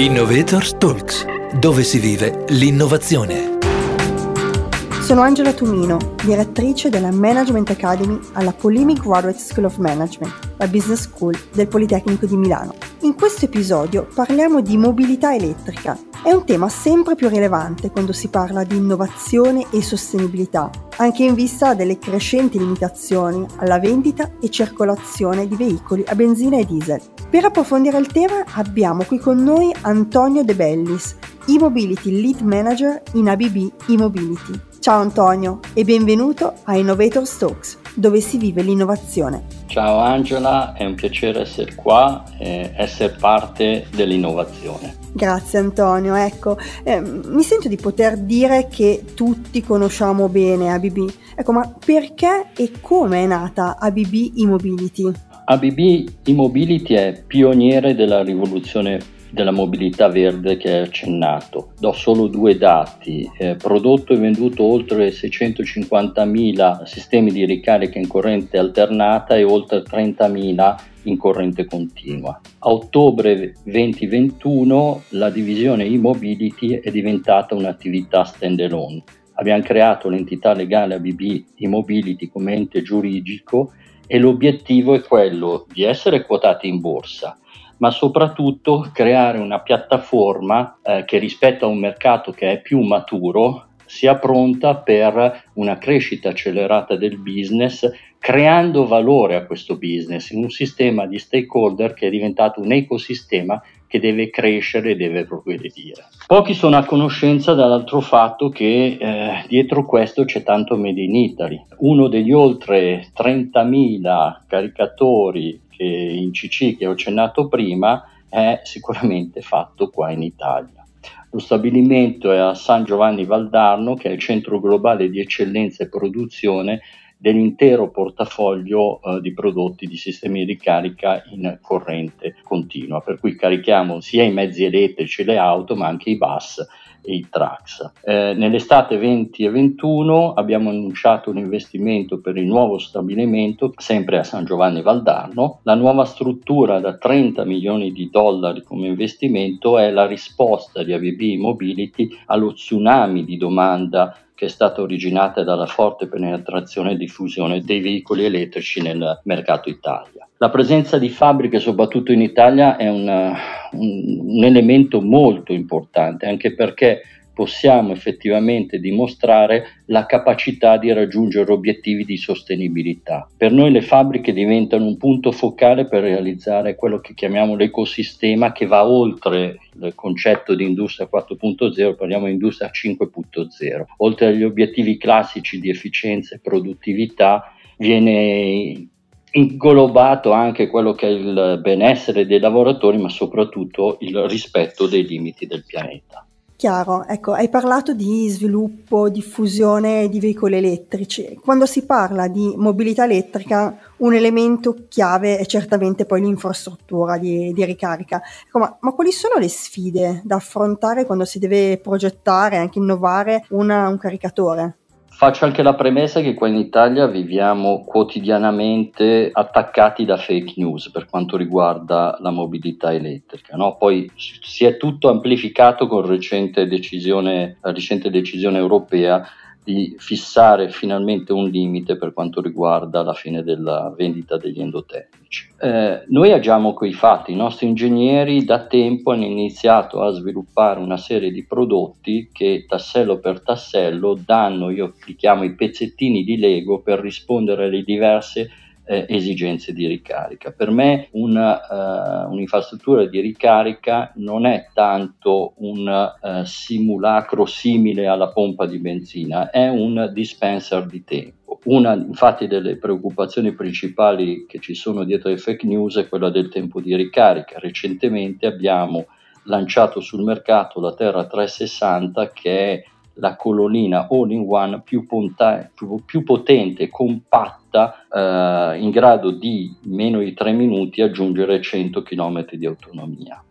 Innovators Talks, dove si vive l'innovazione. Sono Angela Tumino, direttrice della Management Academy alla Polimic Graduate School of Management, la business school del Politecnico di Milano. In questo episodio parliamo di mobilità elettrica. È un tema sempre più rilevante quando si parla di innovazione e sostenibilità, anche in vista delle crescenti limitazioni alla vendita e circolazione di veicoli a benzina e diesel. Per approfondire il tema abbiamo qui con noi Antonio De Bellis, e-Mobility Lead Manager in ABB e-Mobility. Ciao Antonio e benvenuto a Innovator Talks, dove si vive l'innovazione. Ciao Angela, è un piacere essere qua e essere parte dell'innovazione. Grazie Antonio, ecco, eh, mi sento di poter dire che tutti conosciamo bene ABB, ecco, ma perché e come è nata ABB e-Mobility? ABB e-Mobility è pioniere della rivoluzione della mobilità verde che hai accennato. Do solo due dati. Eh, prodotto e venduto oltre 650.000 sistemi di ricarica in corrente alternata e oltre 30.000 in corrente continua. A ottobre 2021 la divisione e-mobility è diventata un'attività stand-alone. Abbiamo creato l'entità legale ABB e-mobility come ente giuridico e l'obiettivo è quello di essere quotati in borsa, ma soprattutto creare una piattaforma eh, che rispetto a un mercato che è più maturo sia pronta per una crescita accelerata del business, creando valore a questo business in un sistema di stakeholder che è diventato un ecosistema che deve crescere e deve progredire. Pochi sono a conoscenza dall'altro fatto che eh, dietro questo c'è tanto Made in Italy. Uno degli oltre 30.000 caricatori che in CC che ho accennato prima è sicuramente fatto qua in Italia. Lo stabilimento è a San Giovanni Valdarno, che è il centro globale di eccellenza e produzione dell'intero portafoglio eh, di prodotti di sistemi di ricarica in corrente continua, per cui carichiamo sia i mezzi elettrici, le auto, ma anche i bus e i trucks. Eh, nell'estate 20 e 21 abbiamo annunciato un investimento per il nuovo stabilimento, sempre a San Giovanni Valdarno. La nuova struttura da 30 milioni di dollari come investimento è la risposta di ABB Mobility allo tsunami di domanda che è stata originata dalla forte penetrazione e diffusione dei veicoli elettrici nel mercato Italia. La presenza di fabbriche, soprattutto in Italia, è una, un, un elemento molto importante, anche perché possiamo effettivamente dimostrare la capacità di raggiungere obiettivi di sostenibilità. Per noi le fabbriche diventano un punto focale per realizzare quello che chiamiamo l'ecosistema che va oltre il concetto di industria 4.0, parliamo di industria 5.0. Oltre agli obiettivi classici di efficienza e produttività viene inglobato anche quello che è il benessere dei lavoratori, ma soprattutto il rispetto dei limiti del pianeta. Chiaro, ecco, hai parlato di sviluppo, diffusione di veicoli elettrici. Quando si parla di mobilità elettrica, un elemento chiave è certamente poi l'infrastruttura di, di ricarica. Ecco, ma, ma, quali sono le sfide da affrontare quando si deve progettare e anche innovare una, un caricatore? Faccio anche la premessa che qua in Italia viviamo quotidianamente attaccati da fake news per quanto riguarda la mobilità elettrica. No? Poi si è tutto amplificato con recente decisione, la recente decisione europea di fissare finalmente un limite per quanto riguarda la fine della vendita degli endotecnici. Eh, noi agiamo coi fatti, i nostri ingegneri da tempo hanno iniziato a sviluppare una serie di prodotti che tassello per tassello danno, io li chiamo i pezzettini di Lego per rispondere alle diverse eh, esigenze di ricarica. Per me una, uh, un'infrastruttura di ricarica non è tanto un uh, simulacro simile alla pompa di benzina, è un dispenser di tempo. Una infatti delle preoccupazioni principali che ci sono dietro le fake news è quella del tempo di ricarica. Recentemente abbiamo lanciato sul mercato la Terra 360 che è la colonnina all-in-one più, ponta- più, più potente compatta eh, in grado di meno di 3 minuti aggiungere 100 km di autonomia.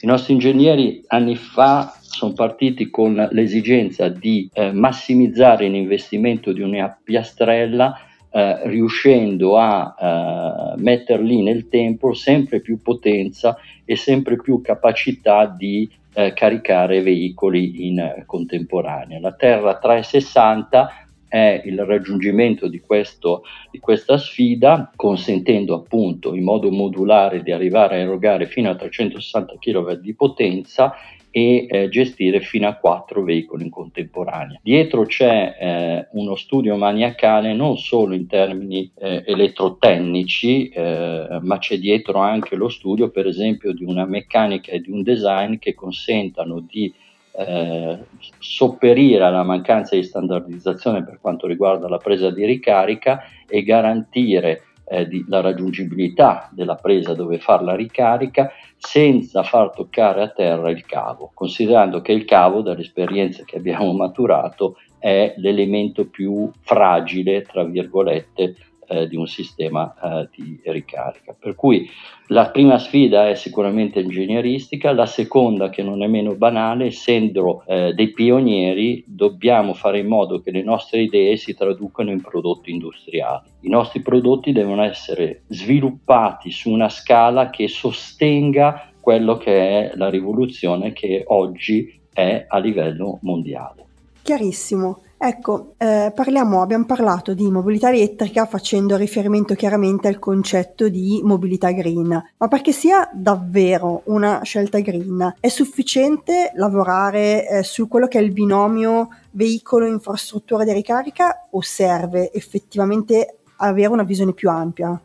I nostri ingegneri anni fa sono partiti con l'esigenza di eh, massimizzare l'investimento di una piastrella eh, riuscendo a eh, mettere lì nel tempo sempre più potenza e sempre più capacità di eh, caricare veicoli in contemporanea. La Terra 360 è il raggiungimento di, questo, di, questa sfida, consentendo appunto in modo modulare di arrivare a erogare fino a 360 kW di potenza e eh, gestire fino a quattro veicoli in contemporanea. Dietro c'è eh, uno studio maniacale non solo in termini eh, elettrotecnici, eh, ma c'è dietro anche lo studio, per esempio, di una meccanica e di un design che consentano di eh, sopperire alla mancanza di standardizzazione per quanto riguarda la presa di ricarica e garantire eh, di, la raggiungibilità della presa dove fare la ricarica senza far toccare a terra il cavo, considerando che il cavo, dall'esperienza che abbiamo maturato, è l'elemento più fragile, tra virgolette, eh, di un sistema eh, di ricarica. Per cui la prima sfida è sicuramente ingegneristica, la seconda, che non è meno banale, essendo eh, dei pionieri, dobbiamo fare in modo che le nostre idee si traducano in prodotti industriali. I nostri prodotti devono essere sviluppati su una scala che sostenga quello che è la rivoluzione che oggi è a livello mondiale. Chiarissimo. Ecco, eh, parliamo, abbiamo parlato di mobilità elettrica facendo riferimento chiaramente al concetto di mobilità green, ma perché sia davvero una scelta green è sufficiente lavorare eh, su quello che è il binomio veicolo-infrastruttura di ricarica o serve effettivamente avere una visione più ampia?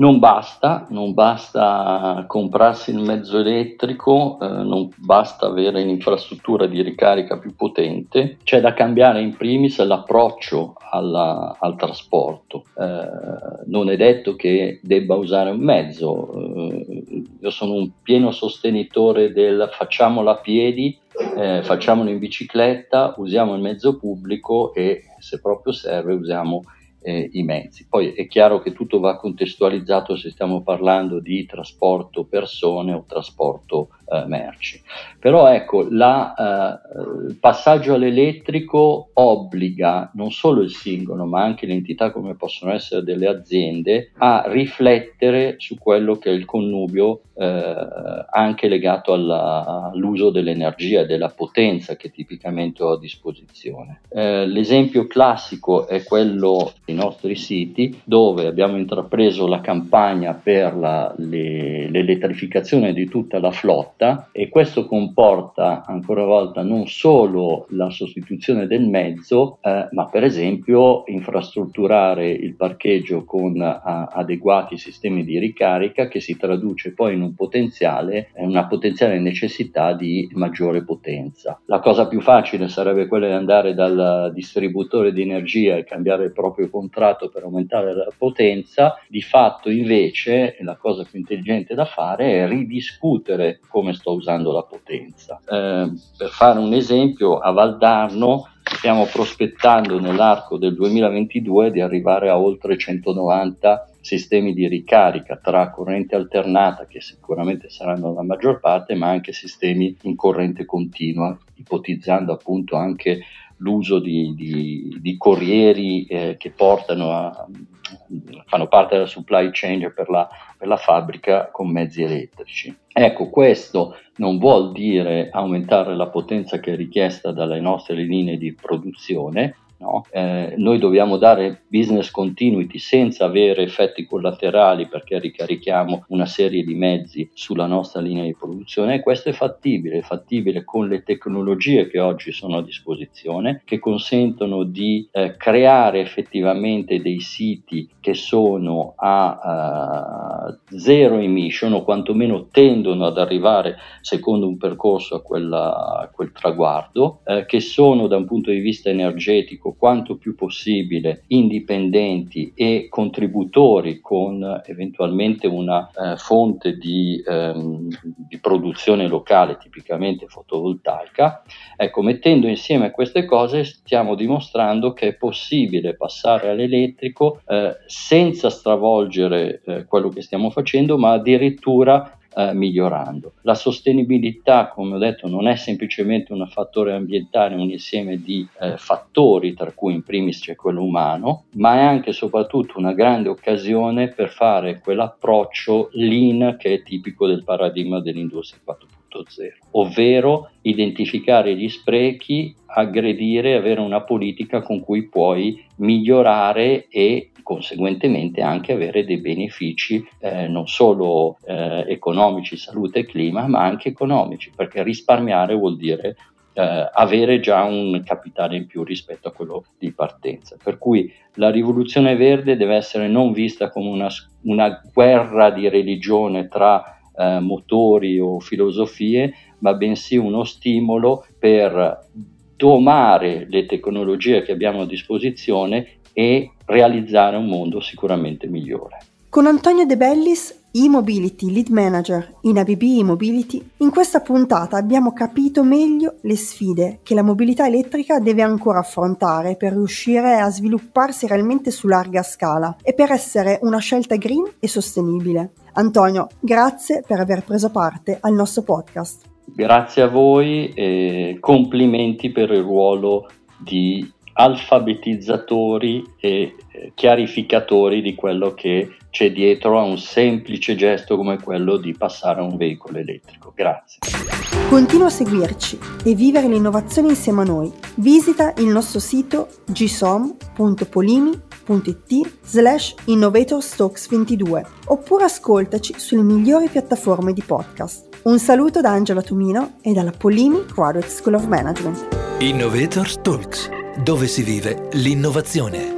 Non basta, non basta comprarsi il mezzo elettrico, eh, non basta avere un'infrastruttura di ricarica più potente, c'è da cambiare in primis l'approccio alla, al trasporto. Eh, non è detto che debba usare un mezzo, eh, io sono un pieno sostenitore del facciamolo a piedi, eh, facciamolo in bicicletta, usiamo il mezzo pubblico e se proprio serve usiamo eh, i mezzi. Poi è chiaro che tutto va contestualizzato se stiamo parlando di trasporto persone o trasporto eh, merci. Però ecco, la, eh, il passaggio all'elettrico obbliga non solo il singolo, ma anche le entità come possono essere delle aziende a riflettere su quello che è il connubio eh, anche legato alla, all'uso dell'energia e della potenza che tipicamente ho a disposizione. Eh, l'esempio classico è quello dei nostri siti dove abbiamo intrapreso la campagna per la, le, l'elettrificazione di tutta la flotta flotta e questo comporta ancora una volta non solo la sostituzione del mezzo, eh, ma per esempio infrastrutturare il parcheggio con a, adeguati sistemi di ricarica che si traduce poi in un potenziale, una potenziale necessità di maggiore potenza. La cosa più facile sarebbe quella di andare dal distributore di energia e cambiare il proprio contratto per aumentare la potenza, di fatto invece la cosa più intelligente da fare è ridiscutere come come sto usando la potenza. Eh, per fare un esempio, a Valdarno stiamo prospettando nell'arco del 2022 di arrivare a oltre 190 sistemi di ricarica tra corrente alternata, che sicuramente saranno la maggior parte, ma anche sistemi in corrente continua, ipotizzando appunto anche l'uso di, di, di corrieri eh, che portano a, fanno parte della supply chain per la, per la fabbrica con mezzi elettrici. Ecco, questo non vuol dire aumentare la potenza che è richiesta dalle nostre linee di produzione, No? Eh, noi dobbiamo dare business continuity senza avere effetti collaterali perché ricarichiamo una serie di mezzi sulla nostra linea di produzione e questo è fattibile, è fattibile con le tecnologie che oggi sono a disposizione che consentono di eh, creare effettivamente dei siti che sono a uh, zero emission o quantomeno tendono ad arrivare secondo un percorso a, quella, a quel traguardo, eh, che sono da un punto di vista energetico ecco, quanto più possibile indipendenti e contributori con eventualmente una eh, fonte di, ehm, di, produzione locale, tipicamente fotovoltaica, ecco, mettendo insieme queste cose stiamo dimostrando che è possibile passare all'elettrico eh, senza stravolgere eh, quello che stiamo facendo, ma addirittura eh, migliorando. La sostenibilità, come ho detto, non è semplicemente un fattore ambientale, un insieme di eh, fattori, tra cui in primis c'è quello umano, ma è anche e soprattutto una grande occasione per fare quell'approccio lean che è tipico del paradigma dell'industria 4.0 ovvero identificare gli sprechi, aggredire, avere una politica con cui puoi migliorare e conseguentemente anche avere dei benefici eh, non solo eh, economici, salute e clima, ma anche economici, perché risparmiare vuol dire eh, avere già un capitale in più rispetto a quello di partenza. Per cui la rivoluzione verde deve essere non vista come una, una guerra di religione tra eh, motori o filosofie, ma bensì uno stimolo per domare le tecnologie che abbiamo a disposizione e realizzare un mondo sicuramente migliore. Con Antonio De Bellis, e-Mobility Lead Manager in ABB E-Mobility, in questa puntata abbiamo capito meglio le sfide che la mobilità elettrica deve ancora affrontare per riuscire a svilupparsi realmente su larga scala e per essere una scelta green e sostenibile. Antonio, grazie per aver preso parte al nostro podcast. Grazie a voi e complimenti per il ruolo di alfabetizzatori e eh, chiarificatori di quello che c'è dietro a un semplice gesto come quello di passare a un veicolo elettrico. Grazie. Continua a seguirci e vivere l'innovazione insieme a noi. Visita il nostro sito gsom.polimi.it slash innovatorstalks22 oppure ascoltaci sulle migliori piattaforme di podcast. Un saluto da Angela Tumino e dalla Polimi Graduate School of Management. Innovators Talks, dove si vive l'innovazione.